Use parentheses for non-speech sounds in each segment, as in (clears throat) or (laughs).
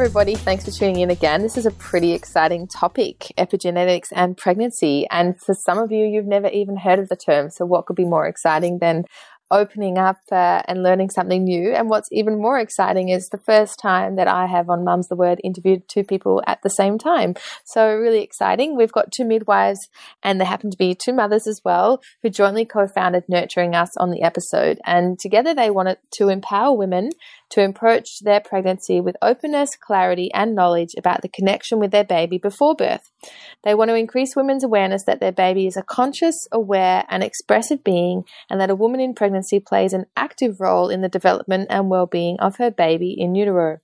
Everybody, thanks for tuning in again. This is a pretty exciting topic epigenetics and pregnancy. And for some of you, you've never even heard of the term. So, what could be more exciting than opening up uh, and learning something new. And what's even more exciting is the first time that I have on Mum's the Word interviewed two people at the same time. So, really exciting. We've got two midwives, and there happen to be two mothers as well, who jointly co founded Nurturing Us on the episode. And together they wanted to empower women to approach their pregnancy with openness, clarity, and knowledge about the connection with their baby before birth. They want to increase women's awareness that their baby is a conscious, aware, and expressive being, and that a woman in pregnancy plays an active role in the development and well being of her baby in utero.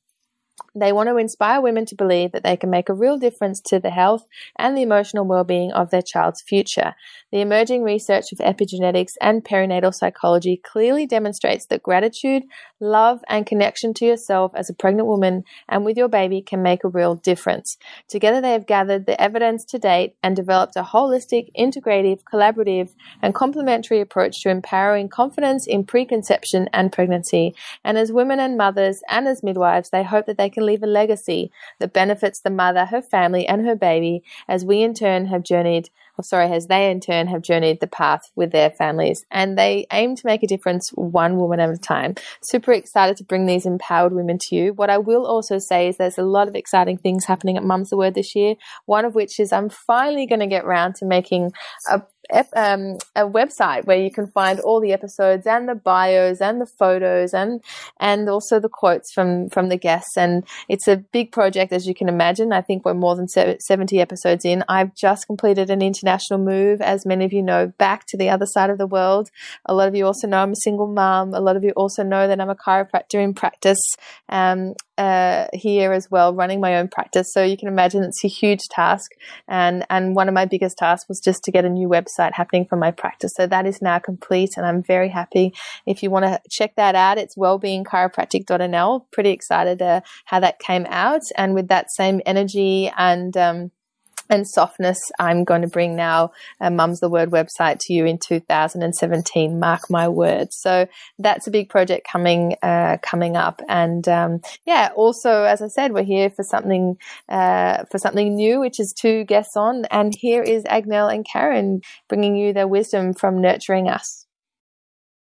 They want to inspire women to believe that they can make a real difference to the health and the emotional well-being of their child's future. The emerging research of epigenetics and perinatal psychology clearly demonstrates that gratitude, love, and connection to yourself as a pregnant woman and with your baby can make a real difference. Together they have gathered the evidence to date and developed a holistic, integrative, collaborative, and complementary approach to empowering confidence in preconception and pregnancy. And as women and mothers and as midwives, they hope that they can leave a legacy that benefits the mother, her family, and her baby, as we in turn have journeyed, or sorry, as they in turn have journeyed the path with their families. And they aim to make a difference one woman at a time. Super excited to bring these empowered women to you. What I will also say is there's a lot of exciting things happening at Mum's the Word this year. One of which is I'm finally going to get around to making a um, a website where you can find all the episodes and the bios and the photos and and also the quotes from from the guests. And it's a big project, as you can imagine. I think we're more than seventy episodes in. I've just completed an international move, as many of you know, back to the other side of the world. A lot of you also know I'm a single mom. A lot of you also know that I'm a chiropractor in practice. Um, uh, here as well, running my own practice. So you can imagine it's a huge task. And, and one of my biggest tasks was just to get a new website happening for my practice. So that is now complete and I'm very happy. If you want to check that out, it's wellbeingchiropractic.nl. Pretty excited uh, how that came out. And with that same energy and, um, and softness I'm going to bring now uh, Mum's the Word website to you in 2017. Mark my words. So that's a big project coming uh, coming up, and um, yeah. Also, as I said, we're here for something uh, for something new, which is two guests on, and here is Anielle and Karen bringing you their wisdom from nurturing us.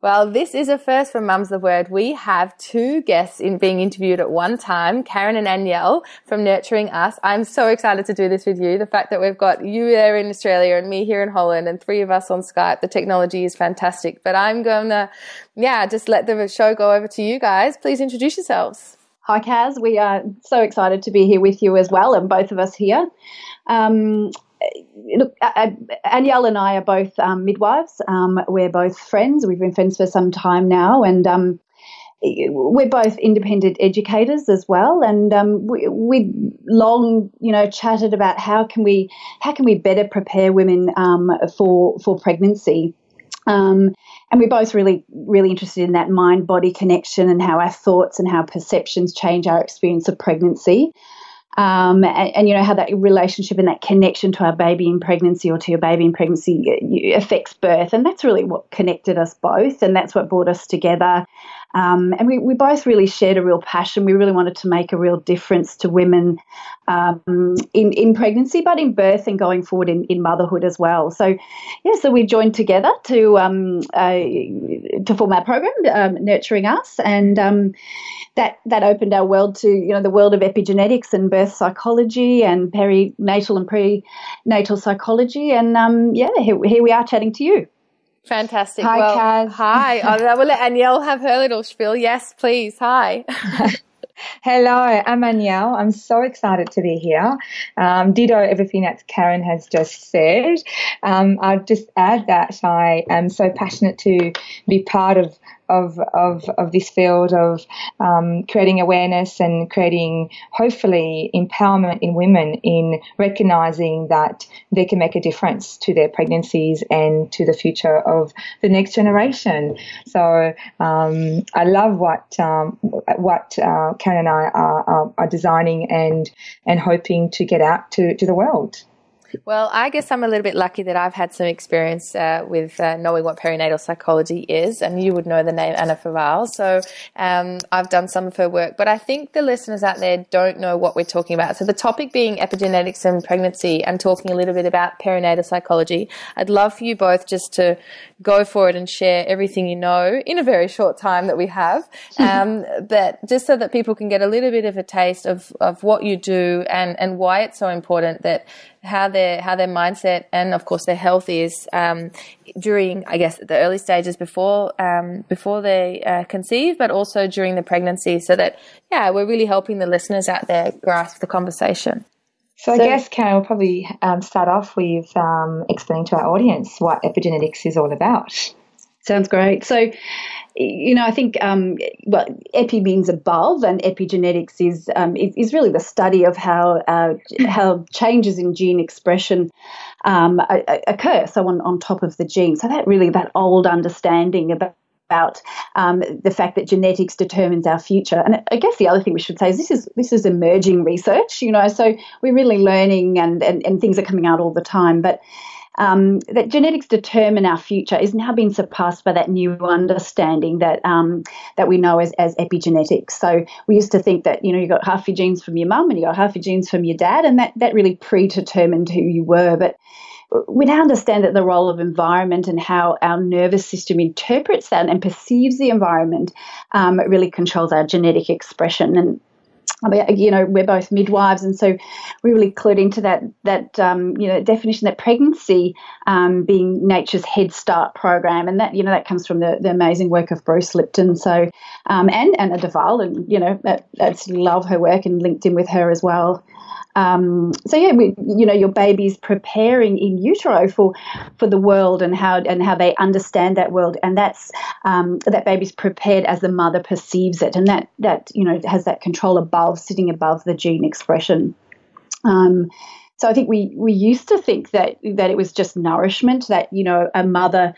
Well, this is a first for Mum's the Word. We have two guests in being interviewed at one time, Karen and Anielle from Nurturing Us. I'm so excited to do this with you. The fact that we've got you there in Australia and me here in Holland and three of us on Skype, the technology is fantastic. But I'm going to, yeah, just let the show go over to you guys. Please introduce yourselves. Hi, Kaz. We are so excited to be here with you as well, and both of us here. Um, look, Anielle and I are both um, midwives. Um, we're both friends. We've been friends for some time now, and um, we're both independent educators as well. And um, we, we long, you know, chatted about how can we how can we better prepare women um, for for pregnancy. Um, and we're both really, really interested in that mind body connection and how our thoughts and how perceptions change our experience of pregnancy um, and, and, you know how that relationship and that connection to our baby in pregnancy or to your baby in pregnancy affects birth, and that's really what connected us both, and that's what brought us together. Um, and we, we both really shared a real passion. We really wanted to make a real difference to women um, in, in pregnancy, but in birth and going forward in, in motherhood as well. So, yeah, so we joined together to um, uh, to form our program, um, Nurturing Us, and um, that that opened our world to you know the world of epigenetics and birth psychology and perinatal and prenatal psychology. And um, yeah, here, here we are chatting to you. Fantastic. Hi, well, Kaz. Hi. (laughs) I will let Anielle have her little spiel. Yes, please. Hi. (laughs) Hello, I'm Anielle. I'm so excited to be here. Um, ditto everything that Karen has just said. Um, I'll just add that I am so passionate to be part of of, of, of this field of um, creating awareness and creating, hopefully, empowerment in women in recognizing that they can make a difference to their pregnancies and to the future of the next generation. So um, I love what um, what uh, Karen and I are, are, are designing and and hoping to get out to, to the world. Well, I guess I'm a little bit lucky that I've had some experience uh, with uh, knowing what perinatal psychology is, and you would know the name Anna Faval. So um, I've done some of her work, but I think the listeners out there don't know what we're talking about. So the topic being epigenetics and pregnancy, and talking a little bit about perinatal psychology. I'd love for you both just to go for it and share everything you know in a very short time that we have, (laughs) um, but just so that people can get a little bit of a taste of, of what you do and, and why it's so important that how their how their mindset and of course their health is um, during I guess the early stages before um, before they uh, conceive, but also during the pregnancy, so that yeah, we're really helping the listeners out there grasp the conversation. So, so I guess Karen will probably um, start off with um, explaining to our audience what epigenetics is all about. Sounds great. So you know, I think um, well, epi means above, and epigenetics is um, is, is, really the study of how uh, how changes in gene expression um, occur. So on on top of the gene. So that really that old understanding about about um, the fact that genetics determines our future. And I guess the other thing we should say is this is this is emerging research, you know, so we're really learning and, and, and things are coming out all the time. But um, that genetics determine our future is now being surpassed by that new understanding that um, that we know as, as epigenetics. So we used to think that you know you got half your genes from your mum and you got half your genes from your dad, and that that really predetermined who you were. But we now understand that the role of environment and how our nervous system interprets that and perceives the environment um, really controls our genetic expression. And you know, we're both midwives, and so we really clued into that that um, you know definition that pregnancy um, being nature's head start program, and that you know that comes from the, the amazing work of Bruce Lipton. So um, and Anna de Waal, and you know, I, I love her work and linked in with her as well. Um, so yeah, we, you know, your baby's preparing in utero for for the world and how and how they understand that world, and that's um, that baby's prepared as the mother perceives it, and that that you know has that control above, sitting above the gene expression. Um, so I think we we used to think that that it was just nourishment that you know a mother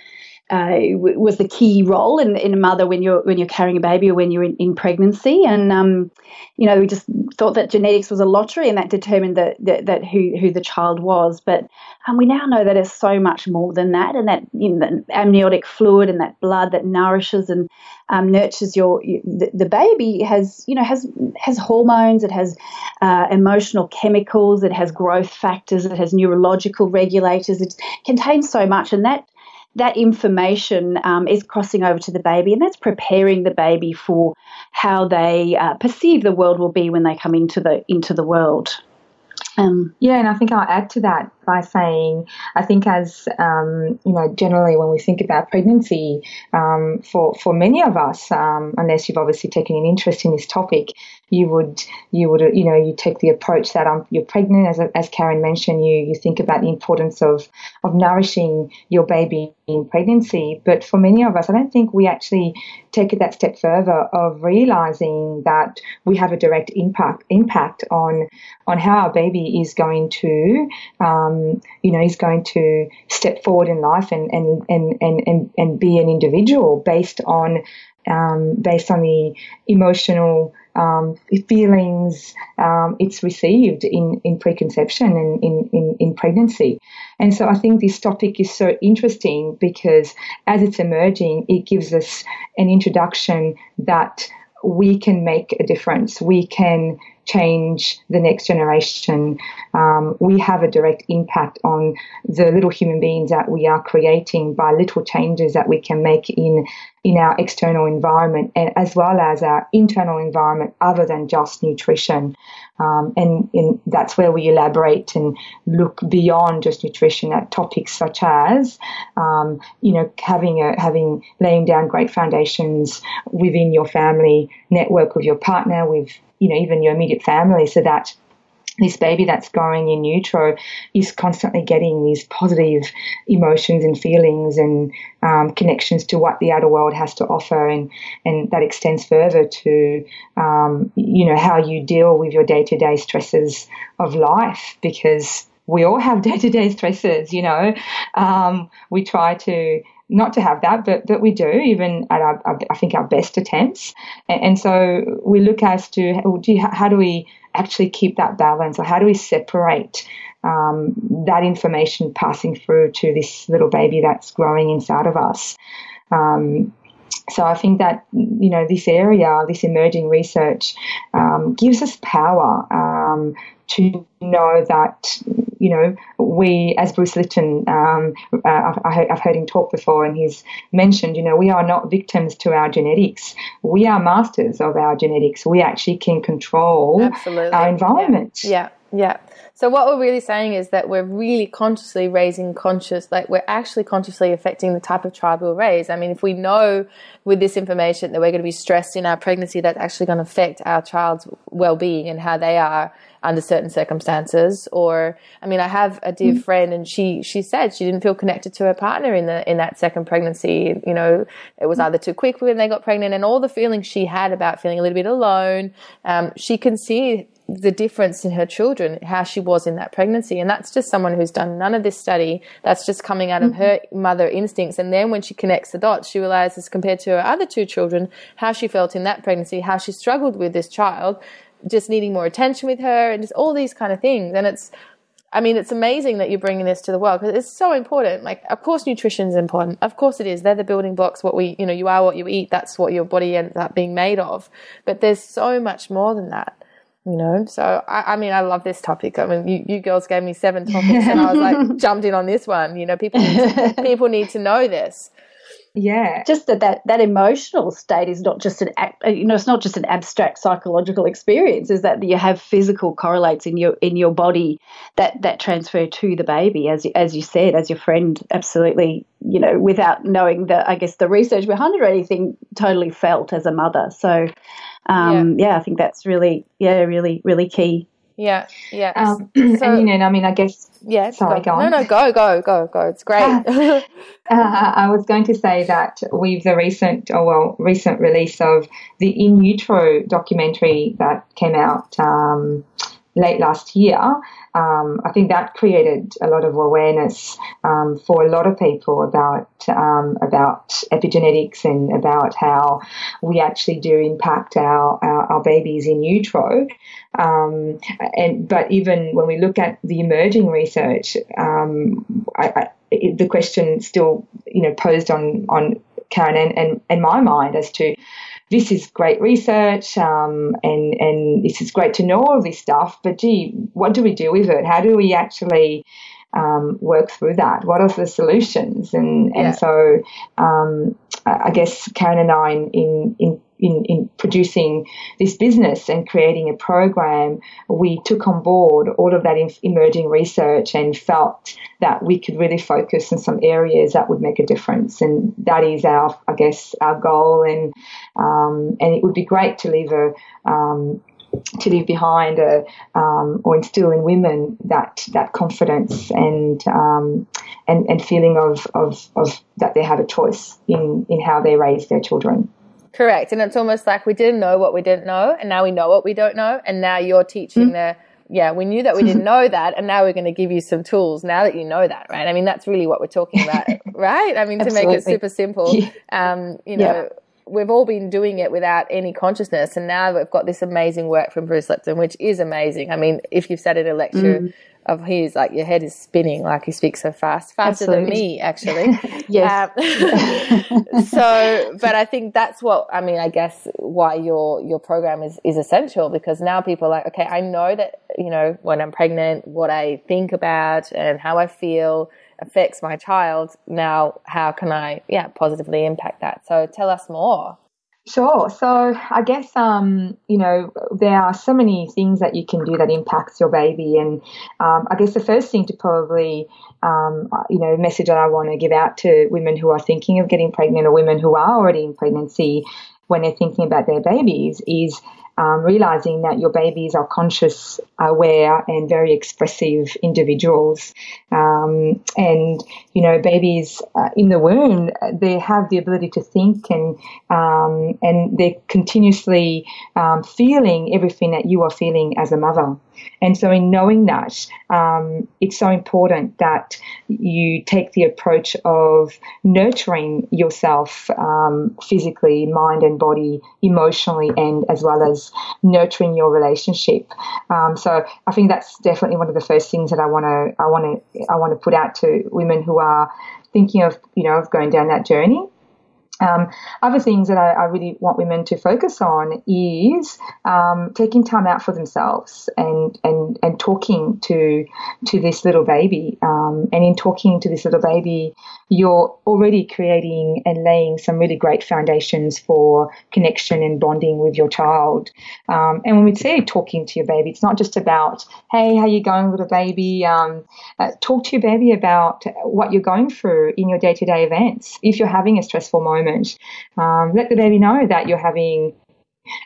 uh, was the key role in, in a mother when you're when you're carrying a baby or when you're in, in pregnancy. And um, you know, we just thought that genetics was a lottery and that determined that that, that who who the child was. But um, we now know that it's so much more than that, and that you know, amniotic fluid and that blood that nourishes and um, nurtures your the, the, baby has you know has has hormones, it has uh, emotional chemicals, it has growth factors, it has neurological regulators. It contains so much, and that that information um, is crossing over to the baby, and that's preparing the baby for how they uh, perceive the world will be when they come into the into the world. Um, yeah, and I think I'll add to that by saying, I think as um, you know, generally when we think about pregnancy, um, for for many of us, um, unless you've obviously taken an interest in this topic, you would you would you know you take the approach that um, you're pregnant, as as Karen mentioned, you you think about the importance of of nourishing your baby in pregnancy. But for many of us, I don't think we actually take it that step further of realizing that we have a direct impact impact on on how our baby is going to um, you know, is going to step forward in life and, and, and, and, and, and be an individual based on, um, based on the emotional um, feelings um, it's received in, in preconception and in, in, in pregnancy. And so I think this topic is so interesting because as it's emerging, it gives us an introduction that we can make a difference. We can change the next generation. Um, we have a direct impact on the little human beings that we are creating by little changes that we can make in in our external environment and as well as our internal environment other than just nutrition. Um, and, that's where we elaborate and look beyond just nutrition at topics such as, um, you know, having a, having laying down great foundations within your family network with your partner, with you know even your immediate family, so that this baby that's growing in utero is constantly getting these positive emotions and feelings and um, connections to what the outer world has to offer, and and that extends further to um, you know how you deal with your day to day stresses of life because we all have day to day stresses. You know, um, we try to not to have that, but but we do even at our, our I think our best attempts, and, and, so we look as to how do we actually keep that balance, or how do we separate um, that information passing through to this little baby that's growing inside of us. Um, so I think that you know this area, this emerging research, um, gives us power um, to know that you know we, as Bruce Lipton, um, uh, I, have heard him talk before, and he's mentioned, you know, we are not victims to our genetics. We are masters of our genetics. We actually can control Absolutely. our environment. yeah. yeah. yeah. So what we're really saying is that we're really consciously raising conscious, like we're actually consciously affecting the type of child we'll raise. I mean, if we know with this information that we're going to be stressed in our pregnancy, that's actually going to affect our child's well-being and how they are under certain circumstances. Or, I mean, I have a dear mm-hmm. friend, and she she said she didn't feel connected to her partner in the in that second pregnancy. You know, it was either too quick when they got pregnant, and all the feelings she had about feeling a little bit alone. Um, she can see the difference in her children, how she was in that pregnancy. And that's just someone who's done none of this study. That's just coming out of mm-hmm. her mother instincts. And then when she connects the dots, she realizes compared to her other two children, how she felt in that pregnancy, how she struggled with this child, just needing more attention with her and just all these kind of things. And it's, I mean, it's amazing that you're bringing this to the world because it's so important. Like, of course, nutrition is important. Of course, it is. They're the building blocks. What we, you know, you are what you eat. That's what your body ends up being made of. But there's so much more than that you know so I, I, mean i love this topic i mean you, you girls gave me seven topics and i was like (laughs) jumped in on this one you know people people need to know this yeah just that, that that emotional state is not just an uh, you know it's not just an abstract psychological experience is that you have physical correlates in your in your body that that transfer to the baby as as you said as your friend absolutely you know without knowing the i guess the research behind it or anything totally felt as a mother so um, yeah. yeah. I think that's really, yeah, really, really key. Yeah, yeah. Um, (clears throat) so, and, you know, I mean, I guess. Yeah, sorry, go. go on. No, no, go, go, go, go. It's great. (laughs) uh, I was going to say that with the recent, oh well, recent release of the In Utero documentary that came out um, late last year, um, I think that created a lot of awareness um, for a lot of people about um, about epigenetics and about how we actually do impact our our, our babies in utero. Um, and but even when we look at the emerging research, um, I, I, the question still you know posed on on Karen and, and, and my mind as to this is great research um, and, and this is great to know all this stuff, but gee, what do we do with it? How do we actually um, work through that? What are the solutions? And, yeah. and so um, I guess Karen and I in, in, in in, in producing this business and creating a program, we took on board all of that emerging research and felt that we could really focus on some areas that would make a difference. And that is our, I guess, our goal. And um, and it would be great to leave a um, to leave behind a, um, or instill in women that that confidence and um, and and feeling of, of of that they have a choice in in how they raise their children. Correct. And it's almost like we didn't know what we didn't know, and now we know what we don't know, and now you're teaching mm-hmm. the yeah, we knew that we didn't (laughs) know that, and now we're going to give you some tools now that you know that, right? I mean, that's really what we're talking about, (laughs) right? I mean, to make it super simple, um, you know, yeah. We've all been doing it without any consciousness, and now we've got this amazing work from Bruce Lipton, which is amazing. I mean, if you've sat in a lecture mm of his, like your head is spinning, like he speaks so fast, faster Absolutely. than me, actually. (laughs) yes. Um, (laughs) so, but I think that's what I mean. I guess why your your program is is essential because now people are like, okay, I know that you know when I'm pregnant, what I think about and how I feel affects my child. Now, how can I, yeah, positively impact that? So, tell us more. Sure. So I guess um, you know there are so many things that you can do that impacts your baby, and um, I guess the first thing to probably um, you know message that I want to give out to women who are thinking of getting pregnant or women who are already in pregnancy when they're thinking about their babies is um, realizing that your babies are conscious, aware, and very expressive individuals. Um, and, you know, babies uh, in the womb, they have the ability to think and, um, and they're continuously um, feeling everything that you are feeling as a mother. And so, in knowing that, um, it's so important that you take the approach of nurturing yourself um, physically, mind and body, emotionally, and as well as nurturing your relationship. Um, so, I think that's definitely one of the first things that I want to I want to I want to put out to women who are thinking of you know of going down that journey. Um, other things that I, I, really want women to focus on is um, taking time out for themselves and and and talking to to this little baby. Um, and in talking to this little baby, you're already creating and laying some really great foundations for connection and bonding with your child. Um, and when we say talking to your baby, it's not just about hey, how you going, little baby? Um, uh, talk to your baby about what you're going through in your day to day events. If you're having a stressful moment moment. Um, let the baby know that you're having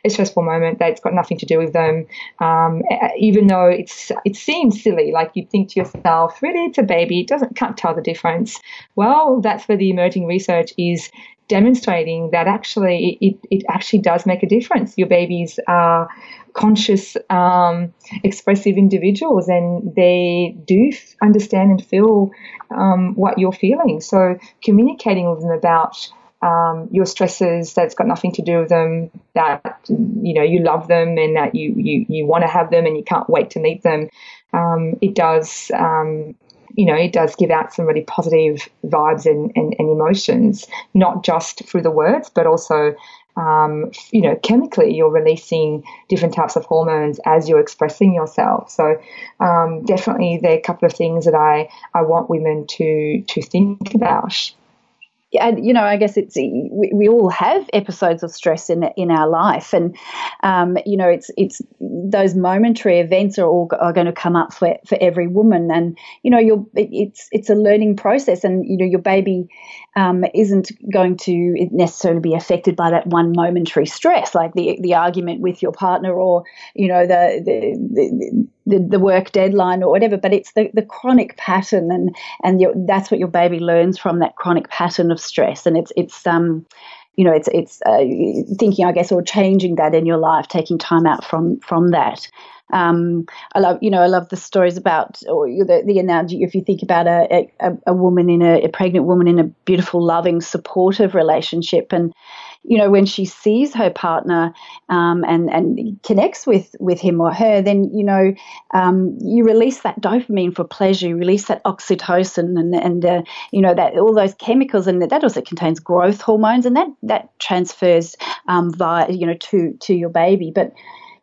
a stressful moment that's got nothing to do with them. Um, even though it's it seems silly, like you think to yourself, really, it's a baby, it doesn't can't tell the difference. Well, that's where the emerging research is demonstrating that actually it, it actually does make a difference. Your babies are conscious, um, expressive individuals, and they do understand and feel um, what you're feeling. So communicating with them about um, your stresses that's got nothing to do with them that you know you love them and that you you, you want to have them and you can't wait to meet them um, it does um, you know it does give out some really positive vibes and, and, and emotions not just through the words but also um, you know, chemically, you're releasing different types of hormones as you're expressing yourself. So, um, definitely, there are a couple of things that I, I want women to to think about you know, I guess it's we, we all have episodes of stress in in our life, and um, you know, it's it's those momentary events are all are going to come up for for every woman, and you know, you're it's it's a learning process, and you know, your baby um, isn't going to necessarily be affected by that one momentary stress, like the the argument with your partner, or you know, the the, the the, the work deadline or whatever, but it's the, the chronic pattern, and and your, that's what your baby learns from that chronic pattern of stress, and it's it's um you know it's it's uh, thinking I guess or changing that in your life, taking time out from from that. Um, I love, you know, I love the stories about, or the, the analogy. If you think about a, a, a woman in a, a pregnant woman in a beautiful, loving, supportive relationship, and you know, when she sees her partner um, and and connects with with him or her, then you know, um, you release that dopamine for pleasure, you release that oxytocin, and and uh, you know that all those chemicals, and that also contains growth hormones, and that that transfers um, via you know to to your baby, but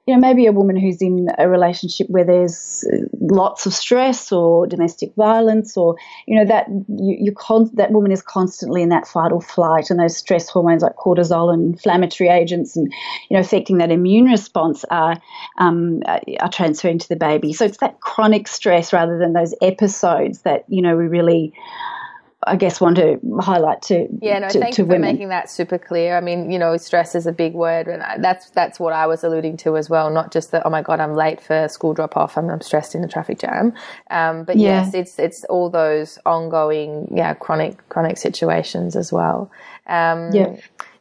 you know, maybe a woman who's in a relationship where there's lots of stress or domestic violence, or you know that you, you con- that woman is constantly in that fight or flight, and those stress hormones like cortisol and inflammatory agents, and you know, affecting that immune response are um, are transferring to the baby. So it's that chronic stress rather than those episodes that you know we really I guess want to highlight to yeah no to, thank to you for women. making that super clear. I mean you know stress is a big word and I, that's that's what I was alluding to as well. Not just that oh my god I'm late for school drop off I'm, I'm stressed in the traffic jam, um, but Yeah. yes it's it's all those ongoing yeah chronic chronic situations as well. Um, Yeah.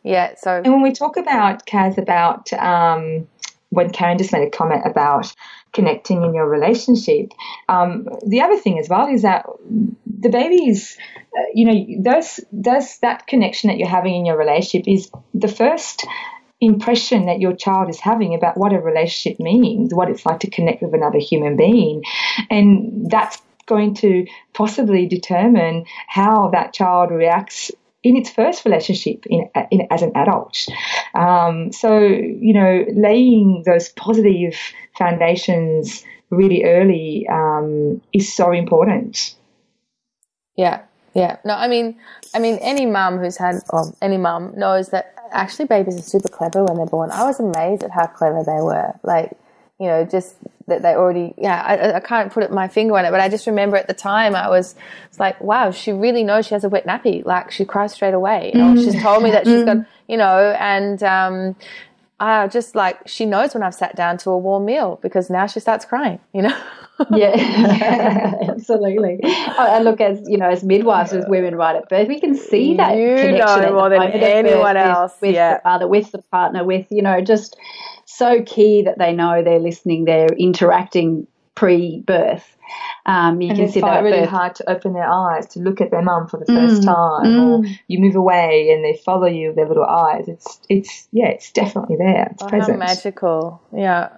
yeah. So And when we talk about Kaz about um, when Karen just made a comment about connecting in your relationship, um, the other thing as well is that the babies, uh, you know, those those that connection that you're having in your relationship is the first impression that your child is having about what a relationship means, what it's like to connect with another human being, and that's going to possibly determine how that child reacts in its first relationship in, in, as an adult. Um, so, you know, laying those positive foundations really early um, is so important. Yeah, yeah. No, I mean, I mean, any mum who's had, or any mum knows that actually babies are super clever when they're born. I was amazed at how clever they were. Like, you know, just that they already, yeah, I, I can't put my finger on it, but I just remember at the time I was, it's like, wow, she really knows she has a wet nappy. Like, she cries straight away. You know, she's told me that she's got, you know, and, um, I just like she knows when I've sat down to a warm meal because now she starts crying, you know. (laughs) yeah, (laughs) absolutely. And look, as you know, as midwives, as women right at birth, we can see that you connection know more than anyone else. With, with yeah. the father, with the partner, with you know, just so key that they know they're listening, they're interacting pre-birth. Um, you and can they see find that it really birth. hard to open their eyes to look at their mum for the first Mm, time, mm. or you move away and they follow you with their little eyes. It's it's yeah, it's definitely there. It's Oh, how present. magical. Yeah.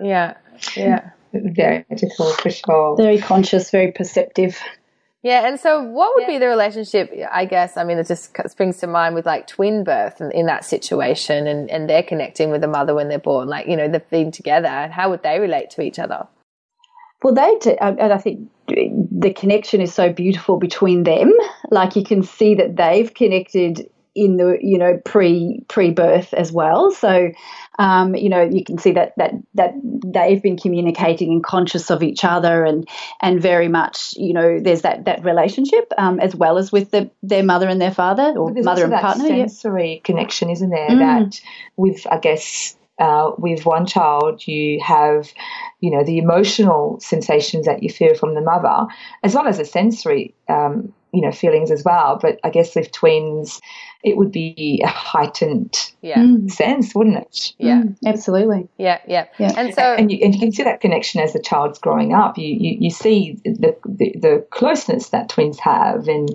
Yeah. Yeah. Very magical for sure. very conscious, very perceptive. Yeah, and so what would be the relationship? I guess I mean it just springs to mind with like twin birth in, in that situation, and and they're connecting with the mother when they're born. Like you know they've been together, and how would they relate to each other? Well, they t- and I think the connection is so beautiful between them. Like you can see that they've connected in the you know pre pre birth as well. So um, you know you can see that that that they've been communicating and conscious of each other and and very much you know there's that that relationship um, as well as with the, their mother and their father or mother and partner. yeah. sensory connection, isn't there? Mm. That with, I guess, uh, with one child, you have, you know, the emotional sensations that you feel from the mother, as well as the sensory, um, you know, feelings as well. But I guess with twins, it would be a heightened Yeah, Mm, sense, wouldn't it? yeah, mm, absolutely. yeah, yeah, Yeah. And so and you, and you can see that connection as the child's growing up. You you, you see the, the the closeness that twins have and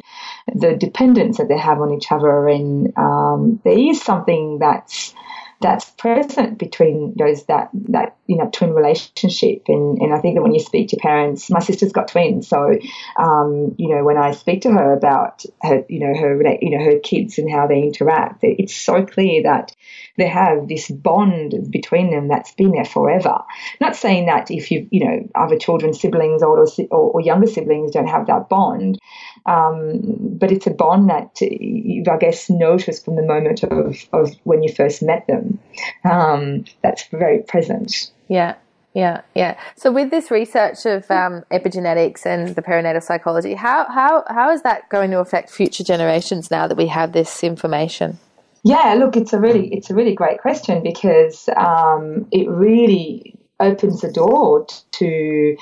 the dependence that they have on each other, and um, there is something that's that's present between those that that you know twin relationship and and I think that when you speak to parents my sister's got twins so um, you know when I speak to her about her you know her you know her kids and how they interact it's so clear that they have this bond between them that's been there forever not saying that if you you know other children siblings older or, or younger siblings don't have that bond um, but it's a bond that you've, I guess, noticed from the moment of, of when you first met them. Um, that's very present. Yeah, yeah, yeah. So with this research of um, epigenetics and the perinatal psychology, how how how is that going to affect future generations now that we have this information? Yeah, look, it's a really it's a really great question because um, it really opens the door to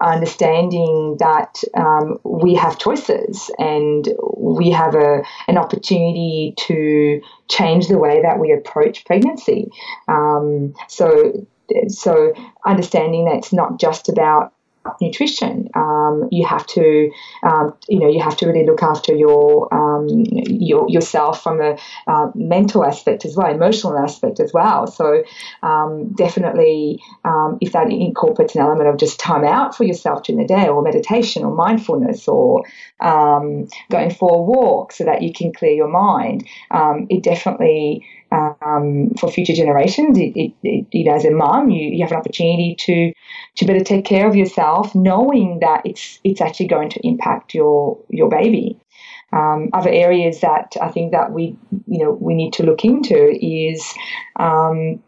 understanding that um, we have choices and we have a an opportunity to change the way that we approach pregnancy. Um, so so understanding that it's not just about nutrition. Um, you have to, um, you know, you have to really look after your um, your yourself from a uh, mental aspect as well, emotional aspect as well. So um, definitely, um, if that incorporates an element of just time out for yourself during the day, or meditation, or mindfulness, or um, going for a walk so that you can clear your mind, it definitely um, for future generations. It, it, it, you know, as a mom, you, you have an opportunity to to better take care of yourself, knowing that it's it's actually going to impact your your baby. Um, other areas that I think that we you know we need to look into is um,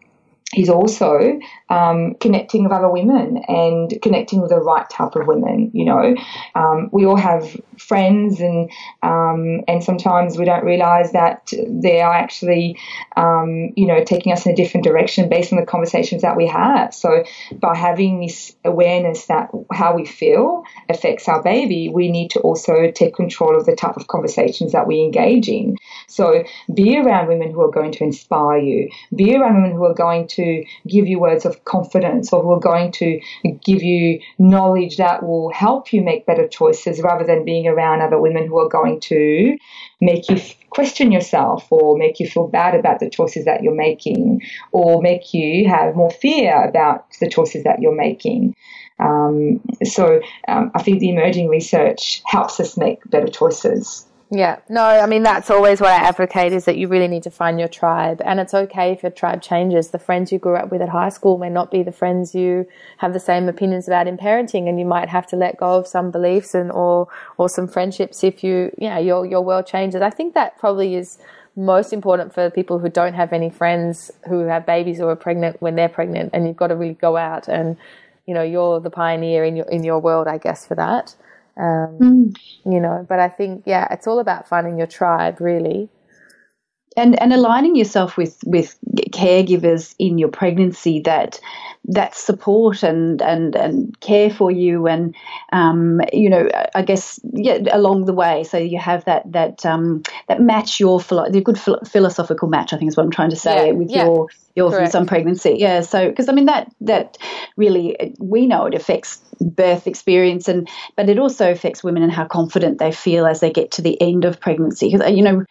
is also um, connecting with other women and connecting with the right type of women. You know, um, we all have friends, and um, and sometimes we don't realize that they are actually, um, you know, taking us in a different direction based on the conversations that we have. So by having this awareness that how we feel affects our baby, we need to also take control of the type of conversations that we engage in. So be around women who are going to inspire you. Be around women who are going to give you words of confidence or who are going to give you knowledge that will help you make better choices rather than being around other women who are going to make you question yourself or make you feel bad about the choices that you're making or make you have more fear about the choices that you're making. Um, so um, I think the emerging research helps us make better choices. Yeah, no, I mean, that's always what I advocate is that you really need to find your tribe. And it's okay if your tribe changes. The friends you grew up with at high school may not be the friends you have the same opinions about in parenting, and you might have to let go of some beliefs and or or some friendships if you, yeah, your your world changes. I think that probably is most important for people who don't have any friends who have babies or are pregnant when they're pregnant, and you've got to really go out and, you know, you're the pioneer in your in your world, I guess, for that. Um, Mm. you know, but I think, yeah, it's all about finding your tribe, really. and and aligning yourself with with caregivers in your pregnancy that that support and and and care for you and um, you know I guess yeah along the way so you have that that um, that match your the good philosophical match I think is what I'm trying to say yeah, with yeah. your your views on pregnancy yeah so because I mean that that really we know it affects birth experience and but it also affects women and how confident they feel as they get to the end of pregnancy. Because you know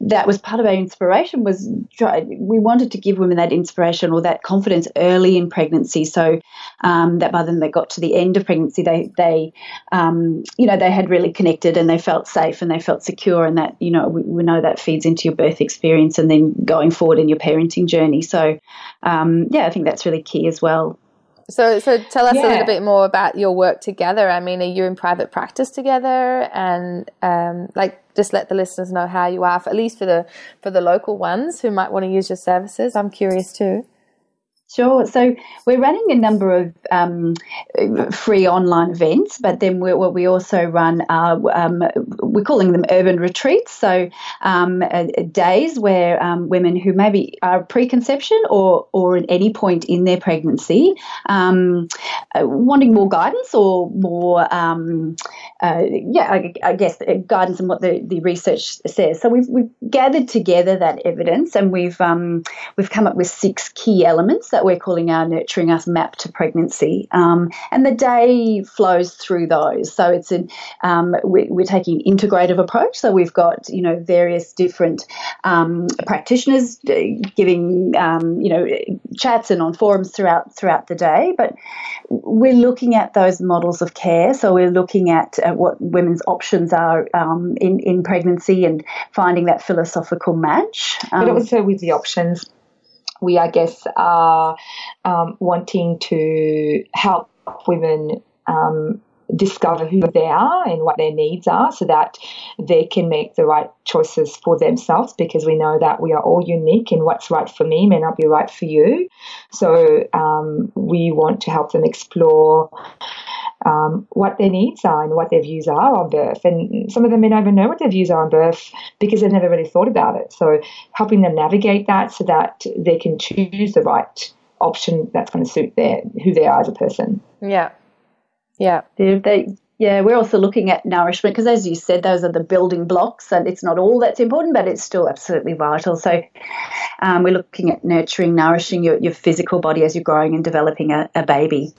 that was part of our inspiration was try, we wanted to give women that inspiration or that confidence early in pregnancy. So um, that by then they got to the end of pregnancy they they um, you know they had really connected and they felt safe and they felt secure and that you know we, we know that feeds into your birth experience and then going forward in your parenting journey. So um, yeah I think that's really key as well so, so tell us yeah. a little bit more about your work together. I mean, are you in private practice together, and um, like just let the listeners know how you are, for, at least for the for the local ones who might want to use your services. I'm curious too. Sure. So we're running a number of um, free online events, but then we, we also run, uh, um, we're calling them urban retreats. So um, uh, days where um, women who maybe are preconception or, or at any point in their pregnancy, um, uh, wanting more guidance or more, um, uh, yeah, I, I, guess uh, guidance on what the, the research says. So we've, we've gathered together that evidence and we've, we've come up with six key elements that we're calling our Nurturing Us map to pregnancy. Um, and the day flows through those. So it's in, um, we, are taking an integrative approach. So we've got, you know, various different um, practitioners uh, giving, um, you know, chats and on forums throughout throughout the day. But we're looking at those models of care. So we're looking at, at what women's options are um, in, in pregnancy and finding that philosophical match. but also with the options we, I guess, are um, wanting to help women um, discover who they are and what their needs are so that they can make the right choices for themselves because we know that we are all unique and what's right for me may not be right for you. So um, we want to help them explore um, what their needs are and what their views are on birth. And some of them may not even know what their views are on birth because they've never really thought about it. So helping them navigate that so that they can choose the right option that's going to suit their who they are as a person. Yeah. Yeah. They, yeah, we're also looking at nourishment because, as you said, those are the building blocks, and it's not all that's important, but it's still absolutely vital. So, um, we're looking at nurturing, nourishing your, your physical body as you're growing and developing a, a baby.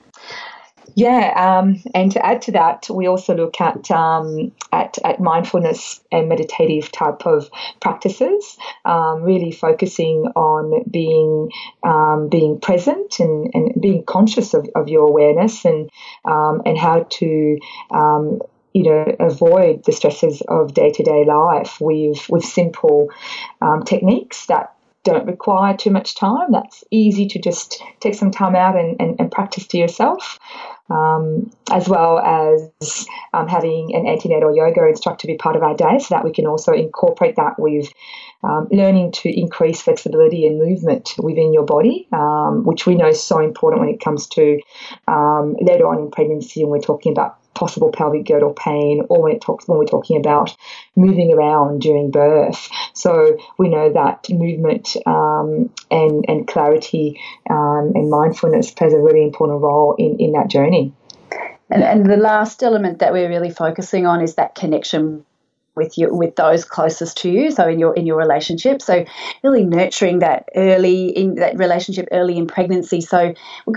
Yeah, um, and to add to that, we also look at, um, at at mindfulness and meditative type of practices, um, really focusing on being um, being present and, and being conscious of, of your awareness and um, and how to um, you know, avoid the stresses of day to day life with with simple um, techniques that don't require too much time. That's easy to just take some time out and, and, and practice to yourself um, as well as um, having an antenatal yoga instructor be part of our day so that we can also incorporate that with um, learning to increase flexibility and movement within your body, um, which we know is so important when it comes to um, later on in pregnancy when we're talking about possible pelvic girdle pain or when it talks when we're talking about moving around during birth. So we know that movement um, and and clarity um, and mindfulness plays a really important role in, in that journey. And, and the last element that we're really focusing on is that connection with you with those closest to you so in your in your relationship so really nurturing that early in that relationship early in pregnancy so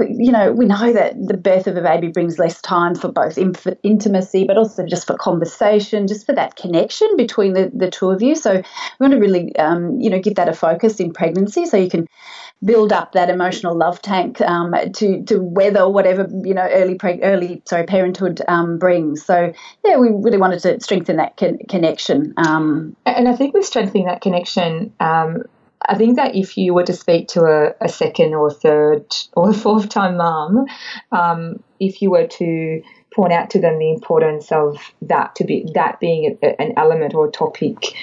you know we know that the birth of a baby brings less time for both intimacy but also just for conversation just for that connection between the, the two of you so we want to really um, you know give that a focus in pregnancy so you can build up that emotional love tank um, to to weather whatever you know early preg- early sorry parenthood um, brings. So yeah, we really wanted to strengthen that con- connection. Um, and I think with strengthening that connection. Um, I think that if you were to speak to a, a second or third or (laughs) fourth time mum, um, if you were to point out to them the importance of that to be that being a, an element or a topic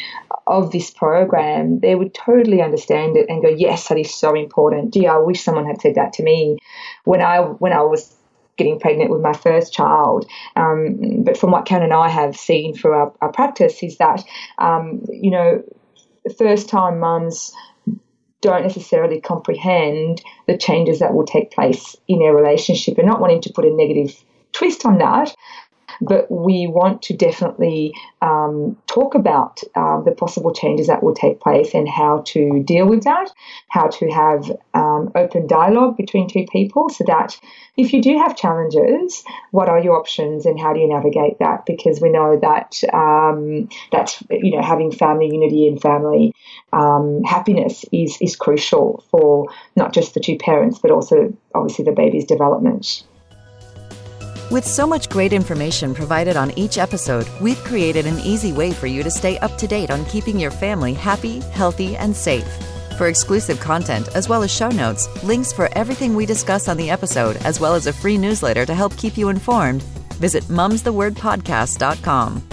of this program, they would totally understand it and go, "Yes, that is so important." Gee, I wish someone had said that to me when I when I was getting pregnant with my first child. Um, but from what Karen and I have seen through our, our practice is that um, you know first time mums don't necessarily comprehend the changes that will take place in their relationship and not wanting to put a negative twist on that but we want to definitely um, talk about um, the possible changes that will take place and how to deal with that, how to have um, open dialogue between two people so that if you do have challenges, what are your options and how do you navigate that? Because we know that um, that's, you know, having family unity and family um, happiness is, is crucial for not just the two parents, but also obviously the baby's development. With so much great information provided on each episode, we've created an easy way for you to stay up to date on keeping your family happy, healthy, and safe. For exclusive content, as well as show notes, links for everything we discuss on the episode, as well as a free newsletter to help keep you informed, visit mumsthewordpodcast.com.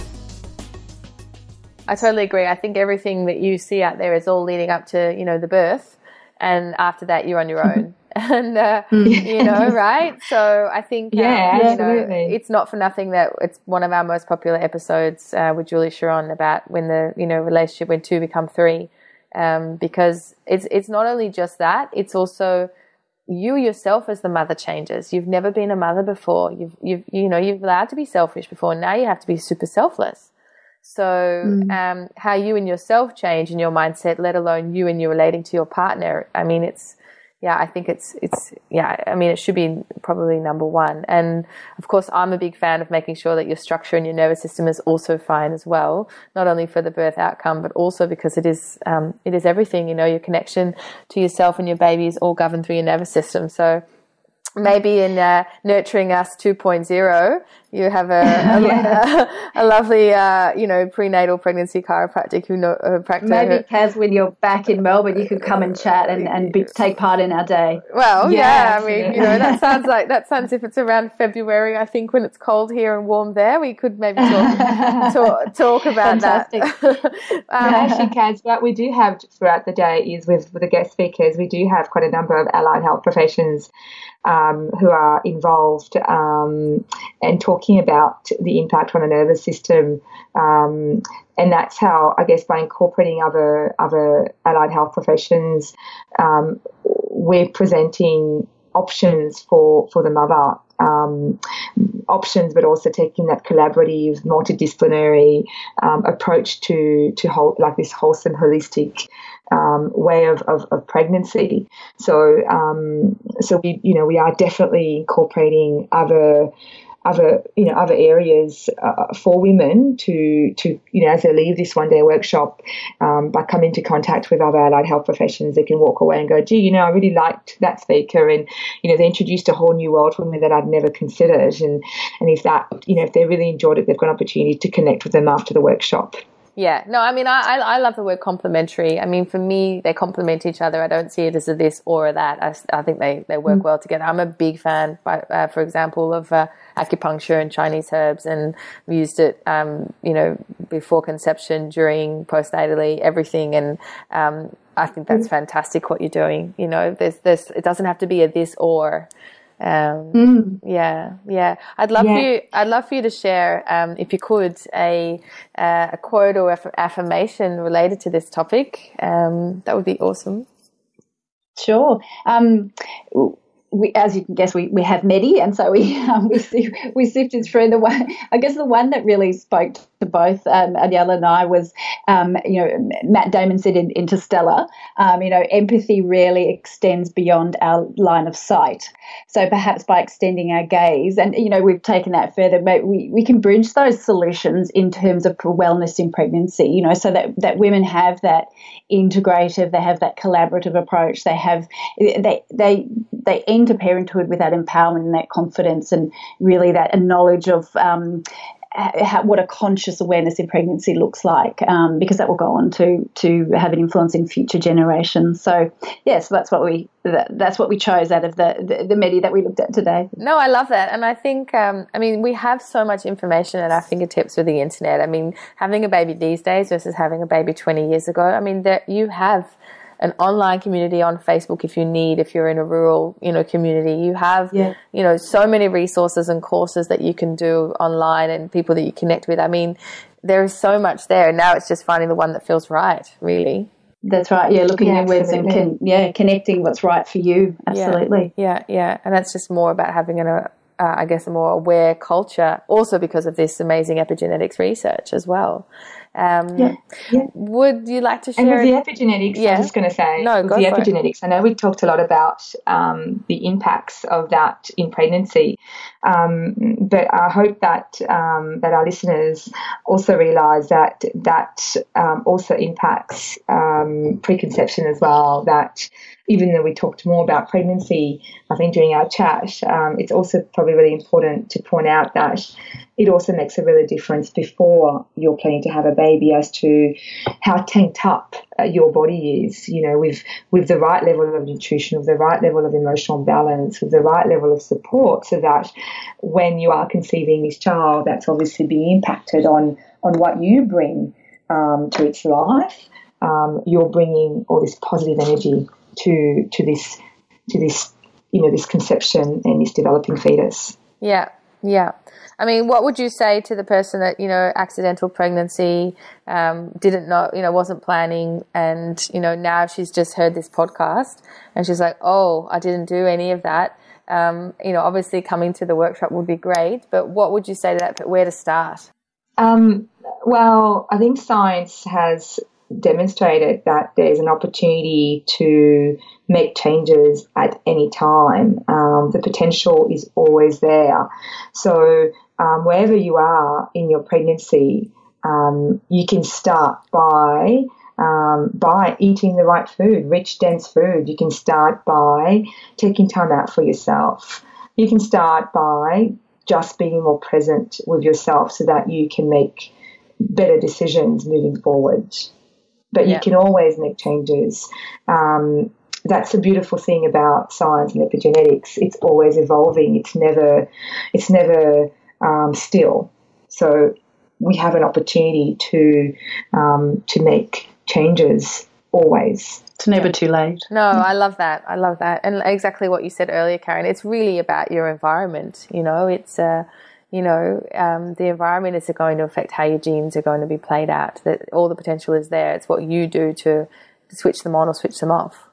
I totally agree. I think everything that you see out there is all leading up to, you know, the birth. And after that, you're on your (laughs) own. (laughs) and uh, mm. (laughs) you know, right? (laughs) So I think yeah, you know, it's not for nothing that it's one of our most popular episodes uh, with Julie Sharon about when the you know relationship when two become three, um, because it's it's not only just that, it's also you yourself as the mother changes. You've never been a mother before. You've you've you know you've allowed to be selfish before. Now you have to be super selfless. So, mm. um, how you and yourself change in your mindset, let alone you and you relating to your partner. I mean, it's yeah, I think it's it's yeah. I mean, it should be probably number one. And of course, I'm a big fan of making sure that your structure and your nervous system is also fine as well. Not only for the birth outcome, but also because it is um, it is everything. You know, your connection to yourself and your baby is all governed through your nervous system. So maybe in uh, nurturing us 2.0 you have a, (laughs) a, yeah. a, (laughs) a lovely, uh, you know, prenatal pregnancy chiropractic who know, uh, practice. Maybe, Kaz, when you're back in Melbourne, you could come and chat and, and be, take part in our day. Well, yeah, yeah I mean, you know, that sounds (laughs) like, that sounds if it's around February, I think, when it's cold here and warm there, we could maybe talk, talk, talk, about Fantastic. that. um, actually, Kaz, what we do have throughout the day is with, with the guest speakers, we do have quite a number of allied health professions um, who are involved um, and talking talking about the impact on the nervous system. Um, and that's how, I guess, by incorporating other other allied health professions, um, we're presenting options for, for the mother um, options, but also taking that collaborative, multidisciplinary um, approach to to whole, like this wholesome, holistic um, way of, of, of, pregnancy. So um, so we you know we are definitely incorporating other other you know other areas uh, for women to to you know as they leave this one day workshop um, by coming into contact with other allied health professions they can walk away and go gee you know I really liked that speaker and you know they introduced a whole new world for me that I'd never considered and and if that you know if they really enjoyed it they've got an opportunity to connect with them after the workshop. Yeah, no, I mean, I, I love the word complementary. I mean, for me, they complement each other. I don't see it as a this or a that. I, I think they, they work mm. well together. I'm a big fan, by, uh, for example, of uh, acupuncture and Chinese herbs and used it, um, you know, before conception, during, postnatally, everything. And um, I think that's mm. fantastic what you're doing. You know, there's, there's, it doesn't have to be a this or. Um, mm. Yeah, yeah. I'd love yeah. for you. I'd love for you to share, um, if you could, a uh, a quote or aff- affirmation related to this topic. Um, that would be awesome. Sure. Um, we, as you can guess, we, we have many, and so we (laughs) um, we, we sifted through the one. I guess the one that really spoke to both um, Anielle and I was, um, you know, Matt Damon said in Interstellar, um, you know, empathy rarely extends beyond our line of sight. So perhaps by extending our gaze, and you know, we've taken that further, but we, we can bridge those solutions in terms of wellness in pregnancy. You know, so that that women have that integrative, they have that collaborative approach, they have they they they enter parenthood with that empowerment and that confidence and really that knowledge of um, how, what a conscious awareness in pregnancy looks like, um, because that will go on to to have an influence in future generations. So, yeah, so that's what we that, that's what we chose out of the, the, the that we looked at today. No, I love that, and I think um, I mean we have so much information at our fingertips with the internet. I mean, having a baby these days versus having a baby twenty years ago. I mean, that you have an online community on Facebook if you need, if you're in a rural, you know, community. You have, yeah. you know, so many resources and courses that you can do online and people that you connect with. I mean, there is so much there. And now it's just finding the one that feels right, really. That's right. Yeah, looking yeah, inwards and con- yeah, connecting what's right for you. Absolutely. Yeah, yeah, yeah. and that's just more about having an, uh, uh, I guess, a more aware culture. Also because of this amazing epigenetics research as well. Um, yeah, yeah. Would you like to share? And with the epigenetics, yeah. I was just going to say, no, with the epigenetics, it. I know we talked a lot about um, the impacts of that in pregnancy, um, but I hope that um, that our listeners also realise that that um, also impacts um, preconception as well. That even though we talked more about pregnancy, I think during our chat, um, it's also probably really important to point out that it also makes a really difference before you're planning to have a baby as to how tanked up uh, your body is, you know, with, with the right level of nutrition, with the right level of emotional balance, with the right level of support, so that when you are conceiving this child, that's obviously being impacted on, on what you bring um, to its life. Um, you're bringing all this positive energy to to this to this you know this conception and this developing fetus. Yeah, yeah. I mean, what would you say to the person that you know accidental pregnancy, um, didn't know, you know, wasn't planning, and you know now she's just heard this podcast and she's like, oh, I didn't do any of that. Um, you know, obviously coming to the workshop would be great, but what would you say to that? but Where to start? Um, well, I think science has demonstrated that there's an opportunity to make changes at any time. Um, the potential is always there. So, um, wherever you are in your pregnancy, um, you can start by um, by eating the right food, rich, dense food. You can start by taking time out for yourself. You can start by just being more present with yourself so that you can make better decisions moving forward but yeah. you can always make changes. Um, that's a beautiful thing about science and epigenetics. It's always evolving. It's never, it's never um, still. So we have an opportunity to um, to make changes always. It's never too late. No, I love that. I love that, and exactly what you said earlier, Karen. It's really about your environment. You know, it's. Uh, you know, um, the environment is going to affect how your genes are going to be played out. That all the potential is there. It's what you do to switch them on or switch them off.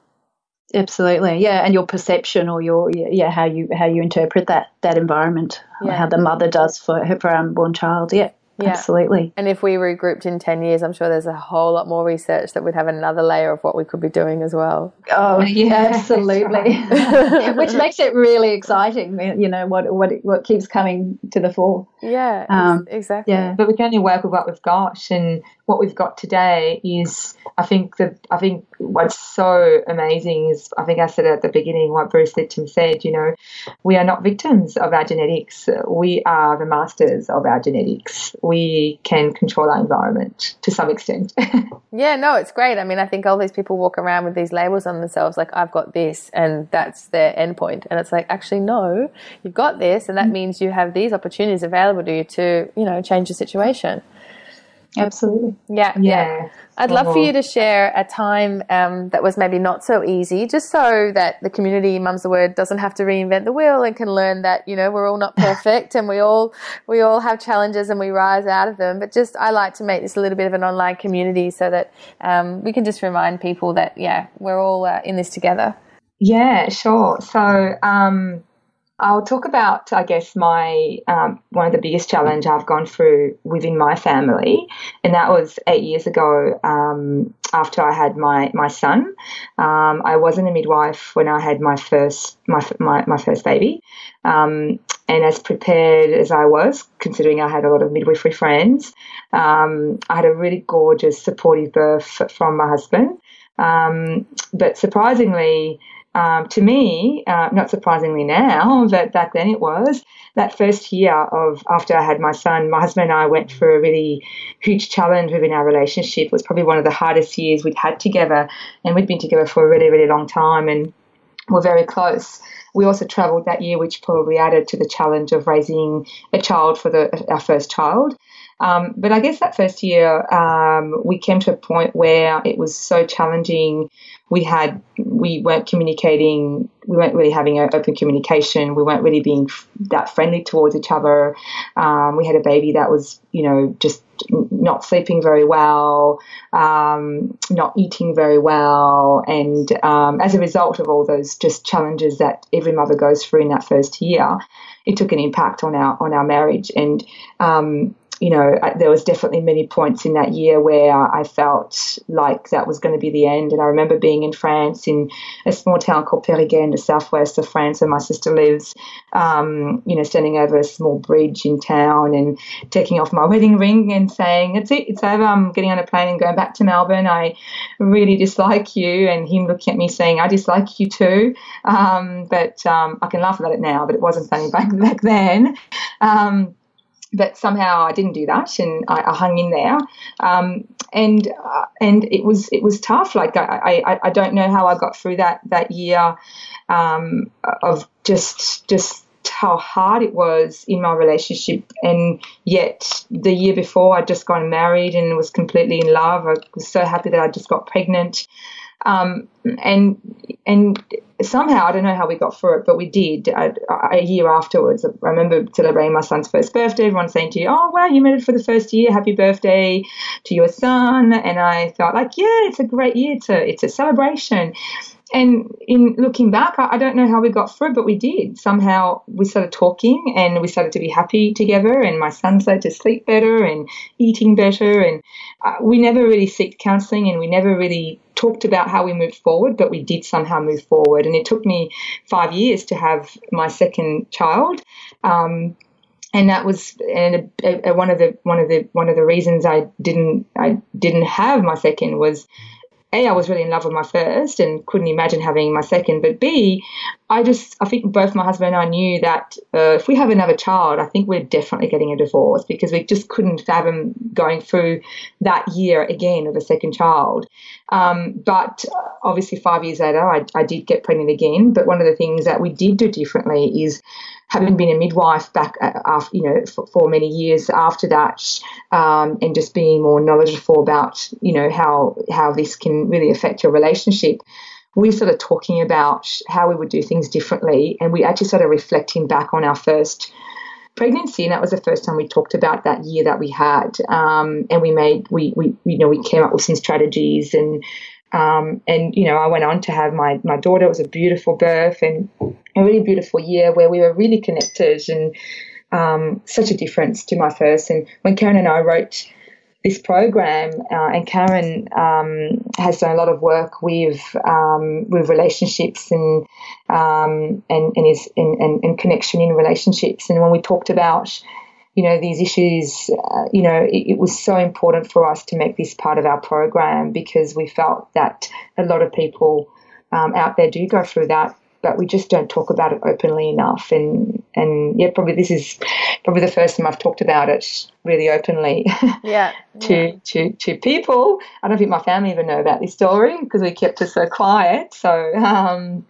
Absolutely, yeah, and your perception or your yeah how you how you interpret that that environment, yeah. how the mother does for her for her unborn child. Yeah, yeah. Absolutely. And if we regrouped in 10 years, I'm sure there's a whole lot more research that would have another layer of what we could be doing as well. Oh, (laughs) yeah, absolutely. (laughs) (laughs) Which makes it really exciting, you know, what, what, what keeps coming to the fore. Yeah, um, exactly. Yeah. But we can only work with what we've got. And what we've got today is, I think, the, I think what's so amazing is, I think I said at the beginning what Bruce Lipton said, you know, we are not victims of our genetics. We are the masters of our genetics we can control our environment to some extent. (laughs) yeah, no, it's great. I mean, I think all these people walk around with these labels on themselves, like I've got this, and that's their endpoint. And it's like, actually, no, you've got this, and that mm-hmm. means you have these opportunities available to you to, you know, change the situation. Absolutely. Yeah, yeah. yeah. I'd love for you to share a time um, that was maybe not so easy, just so that the community, Mum's the Word, doesn't have to reinvent the wheel and can learn that you know we're all not (laughs) perfect and we all we all have challenges and we rise out of them. But just I like to make this a little bit of an online community so that um, we can just remind people that yeah we're all uh, in this together. Yeah, sure. So. Um I'll talk about, I guess, my um, one of the biggest challenge I've gone through within my family, and that was eight years ago. Um, after I had my my son, um, I wasn't a midwife when I had my first my my, my first baby, um, and as prepared as I was, considering I had a lot of midwifery friends, um, I had a really gorgeous, supportive birth from my husband. Um, but surprisingly, um, to me, uh, not surprisingly now, but back then it was, that first year of after I had my son, my husband and I went through a really huge challenge within our relationship. It was probably one of the hardest years we'd had together, and we'd been together for a really, really long time, and we're very close. We also travelled that year, which probably added to the challenge of raising a child for the, our first child. Um, but I guess that first year, um, we came to a point where it was so challenging. We had, we weren't communicating, we weren't really having open communication. We weren't really being that friendly towards each other. Um, we had a baby that was, you know, just not sleeping very well, um, not eating very well, and um, as a result of all those just challenges that every mother goes through in that first year, it took an impact on our on our marriage. And um, you know, there was definitely many points in that year where I felt like that was going to be the end. And I remember being in France, in a small town called Périgueux in the southwest of France, where my sister lives. Um, you know, standing over a small bridge in town and taking off my wedding ring and saying, "It's it, it's over. I'm getting on a plane and going back to Melbourne. I really dislike you." And him looking at me saying, "I dislike you too." Um, but um, I can laugh about it now, but it wasn't funny back back then. But somehow I didn't do that, and I, I hung in there. Um, and uh, and it was it was tough. Like I, I, I don't know how I got through that that year um, of just just how hard it was in my relationship and yet the year before I'd just gotten married and was completely in love. I was so happy that I just got pregnant. Um, and and somehow I don't know how we got through it, but we did. A, a, year afterwards, I remember celebrating my son's first birthday. Everyone saying to you, "Oh wow, you made it for the first year! Happy birthday to your son!" And I felt like, yeah, it's a great year. It's a it's a celebration. And in looking back, I, don't know how we got through, but we did. Somehow we started talking and we started to be happy together. And my son started to sleep better and eating better. And uh, we never really seeked counseling and we never really talked about how we moved forward, but we did somehow move forward. And it took me five years to have my second child. Um, and that was and a, a, one of the one of the one of the reasons I didn't I didn't have my second was a, I was really in love with my first and couldn't imagine having my second. But B, I just, I think both my husband and I knew that uh, if we have another child, I think we're definitely getting a divorce because we just couldn't fathom going through that year again with a second child. Um, but obviously, five years later, I, I did get pregnant again. But one of the things that we did do differently is having been a midwife back uh, after, you know, for, for many years after that, um, and just being more knowledgeable about, you know, how how this can really affect your relationship. We started talking about how we would do things differently, and we actually started reflecting back on our first pregnancy, and that was the first time we talked about that year that we had. Um, and we made we we you know we came up with some strategies and um, and you know, I went on to have my my daughter. It was a beautiful birth and a really beautiful year where we were really connected and um, such a difference to my first. And when Karen and I wrote this program, uh, and Karen um, has done a lot of work with um, with relationships and um, and and is and, and, and connection in relationships. And when we talked about you know, these issues, uh, you know, it, it, was so important for us to make this part of our program because we felt that a lot of people um, out there do go through that, but we just don't talk about it openly enough. And, and yeah, probably this is probably the first time I've talked about it really openly (laughs) yeah, to, yeah. to, to people. I don't think my family even know about this story because we kept it so quiet. So, um,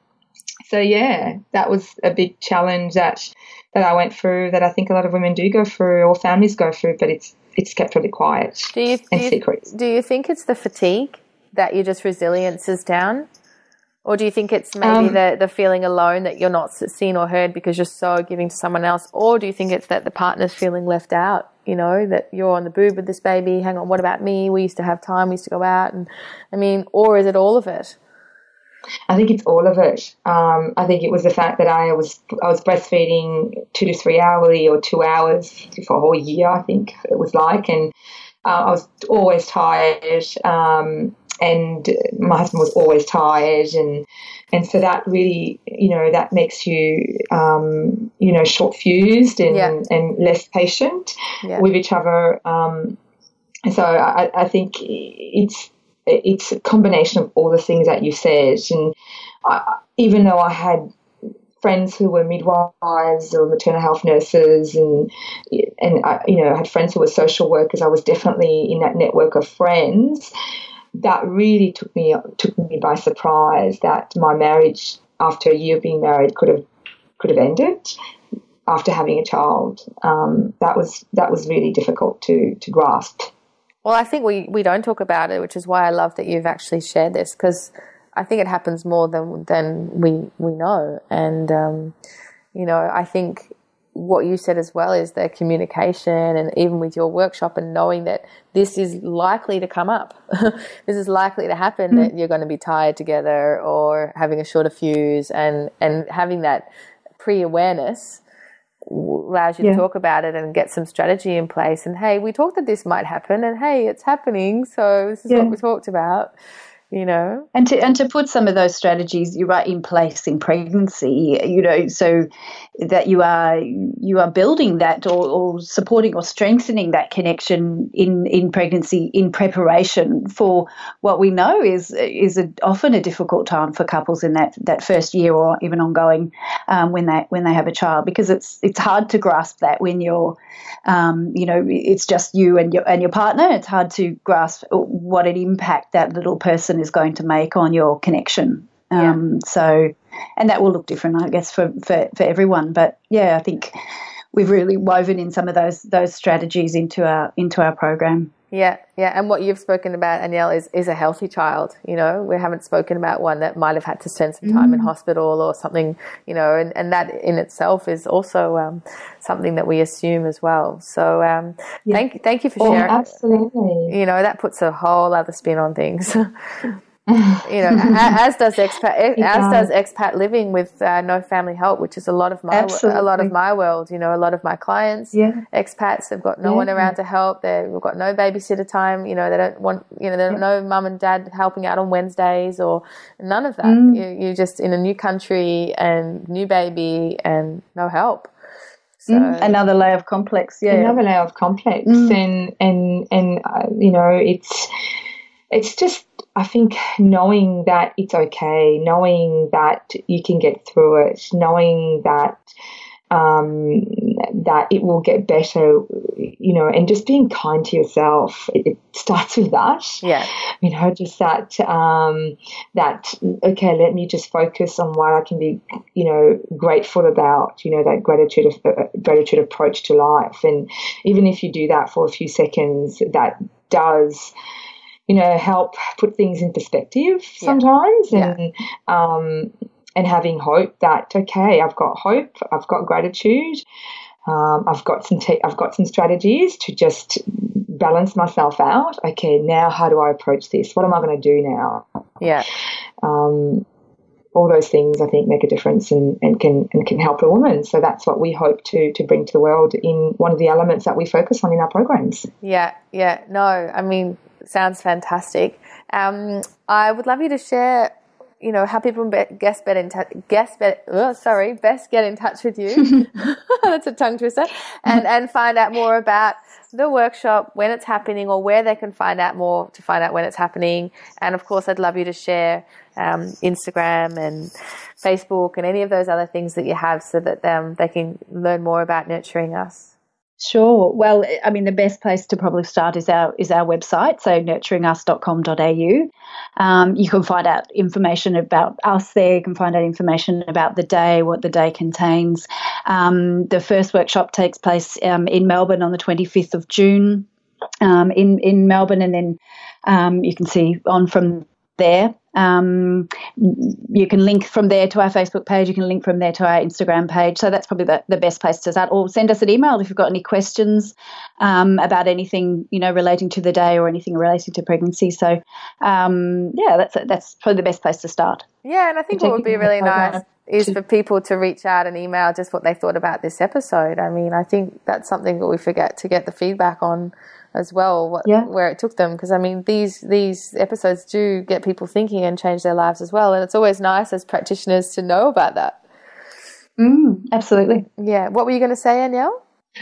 so yeah, that was a big challenge that that I went through that I think a lot of women do go through or families go through, but it's it's kept really quiet do you, and do secret. You, do you think it's the fatigue that your just resilience is down? Or do you think it's maybe um, the, the feeling alone that you're not seen or heard because you're so giving to someone else? Or do you think it's that the partner's feeling left out? You know, that you're on the boob with this baby. Hang on, what about me? We used to have time. We used to go out. And I mean, or is it all of it? I think it's all of it. Um, I think it was the fact that I was I was breastfeeding two to three hourly or two hours for a whole year. I think it was like, and uh, I was always tired. Um, and my husband was always tired, and and so that really, you know, that makes you, um, you know, short fused and yeah. and less patient yeah. with each other. Um, so I, I think it's it's a combination of all the things that you said. And I, even though I had friends who were midwives or maternal health nurses, and and I, you know, I had friends who were social workers, I was definitely in that network of friends. That really took me took me by surprise. That my marriage, after a year of being married, could have could have ended after having a child. Um, that was that was really difficult to to grasp. Well, I think we, we don't talk about it, which is why I love that you've actually shared this because I think it happens more than than we we know. And um, you know, I think what you said as well is the communication, and even with your workshop, and knowing that this is likely to come up, (laughs) this is likely to happen mm-hmm. that you're going to be tired together or having a shorter fuse, and and having that pre awareness allows you yeah. to talk about it and get some strategy in place. And hey, we talked that this might happen, and hey, it's happening. So this is yeah. what we talked about you know? And to and to put some of those strategies you are in place in pregnancy you know so that you are you are building that or, or supporting or strengthening that connection in in pregnancy in preparation for what we know is is a, often a difficult time for couples in that that first year or even ongoing um, when they when they have a child because it's it's hard to grasp that when you're um, you know it's just you and your and your partner. It's hard to grasp what an impact that little person person is going to make on your connection. Um, yeah. So, and that will look different, I guess, for, for, for everyone. But yeah, I think we've really woven in some of those those strategies into our into our program. Yeah, yeah, and what you've spoken about, Anielle, is is a healthy child. You know, we haven't spoken about one that might have had to spend some time mm. in hospital or something. You know, and, and that in itself is also um, something that we assume as well. So, um, yeah. thank thank you for oh, sharing. Absolutely. You know, that puts a whole other spin on things. (laughs) you know, (laughs) as does expat, as does expat living with uh, no family help, which is a lot of my Absolutely. a lot of my world. You know, a lot of my clients, yeah. expats, have got no yeah. one around to help. They've got no babysitter time. You know, they don't want you know, they don't yeah. know mum and dad helping out on Wednesdays or none of that. Mm. You, you're just in a new country and new baby and no help. So, mm, another layer of complex, yeah. Another layer of complex, mm. and and and uh, you know, it's it's just I think knowing that it's okay, knowing that you can get through it, knowing that um, that it will get better, you know, and just being kind to yourself. It, it starts with that. Yeah. You know, just that, um, that, okay, let me just focus on what I can be, you know, grateful about, you know, that gratitude, uh, gratitude approach to life. And even if you do that for a few seconds, that does, you know, help put things in perspective sometimes yeah. and um, and having hope that okay, I've got hope, I've got gratitude, um, I've got some te- I've got some strategies to just balance myself out. Okay, now how do I approach this? What am I going to do now? Yeah. Um, all those things I think make a difference and, and can and can help a woman. So that's what we hope to to bring to the world in one of the elements that we focus on in our programs. Yeah, yeah. No, I mean sounds fantastic. Um, I would love you to share, you know, how people guest bet in touch, bet, oh, sorry, best get in touch with you. (laughs) That's a tongue twister, and and find out more about the workshop, when it's happening, or where they can find out more to find out when it's happening. And of course, I'd love you to share um, Instagram and Facebook and any of those other things that you have, so that um, they can learn more about nurturing us. Sure. Well, I mean, the best place to probably start is our is our website, so nurturingus.com.au. Um, you can find out information about us there. You can find out information about the day, what the day contains. Um, the first workshop takes place um, in Melbourne on the 25th of June. Um, in in Melbourne, and then um, you can see on from there. Um, you can link from there to our Facebook page. You can link from there to our Instagram page. So that's probably the, the best place to start. Or send us an email if you've got any questions um, about anything you know relating to the day or anything relating to pregnancy. So um, yeah, that's that's probably the best place to start. Yeah, and I think what would be really nice is for people to reach out and email just what they thought about this episode. I mean, I think that's something that we forget to get the feedback on as well what, yeah. where it took them because I mean these these episodes do get people thinking and change their lives as well and it's always nice as practitioners to know about that. Mm, absolutely. Yeah. What were you going to say, Anielle?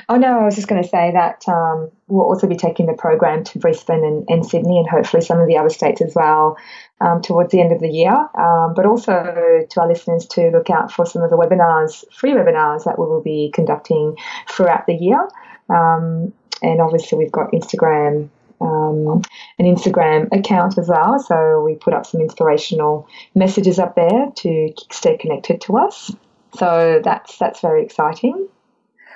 Oh no, I was just going to say that um, we'll also be taking the program to Brisbane and, and, Sydney and hopefully some of the other states as well um, towards the end of the year. Um, but also to our listeners to look out for some of the webinars, free webinars that we will be conducting throughout the year. Um, and obviously we've got Instagram, um, an Instagram account as well. So we put up some inspirational messages up there to stay connected to us. So that's that's very exciting.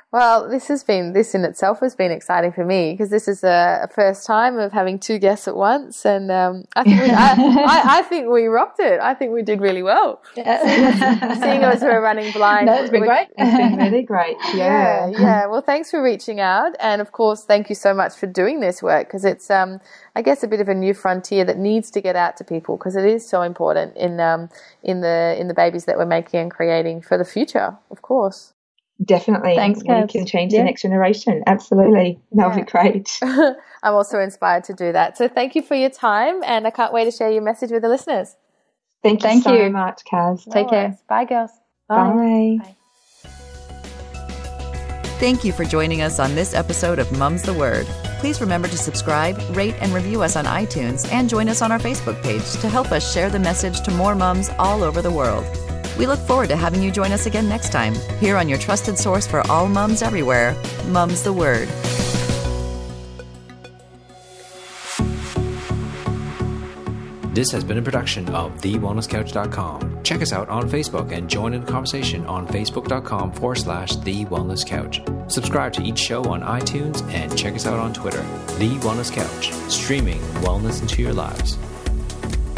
Well, this has been this in itself has been exciting for me because this is a, first time of having two guests at once, and um, I think we, I, (laughs) I, I, think we rocked it. I think we did really well. Yeah. (laughs) Seeing as we're running blind, no, it's been great. It's been really great. Yeah. yeah, yeah. Well, thanks for reaching out, and of course, thank you so much for doing this work because it's, um, I guess, a bit of a new frontier that needs to get out to people because it is so important in um, in the in the babies that we're making and creating for the future, of course. Definitely. Thanks, We can change yeah. the next generation. Absolutely. That would yeah. be great. (laughs) I'm also inspired to do that. So thank you for your time and I can't wait to share your message with the listeners. Thank you Thank so you. much, Kaz. No Take worries. care. Bye, girls. Bye. Bye. Thank you for joining us on this episode of Mum's the Word. Please remember to subscribe, rate, and review us on iTunes and join us on our Facebook page to help us share the message to more mums all over the world. We look forward to having you join us again next time, here on your trusted source for all mums everywhere, Mum's the Word. This has been a production of TheWellnessCouch.com. Check us out on Facebook and join in the conversation on Facebook.com forward slash The Wellness Couch. Subscribe to each show on iTunes and check us out on Twitter. The Wellness Couch, streaming wellness into your lives.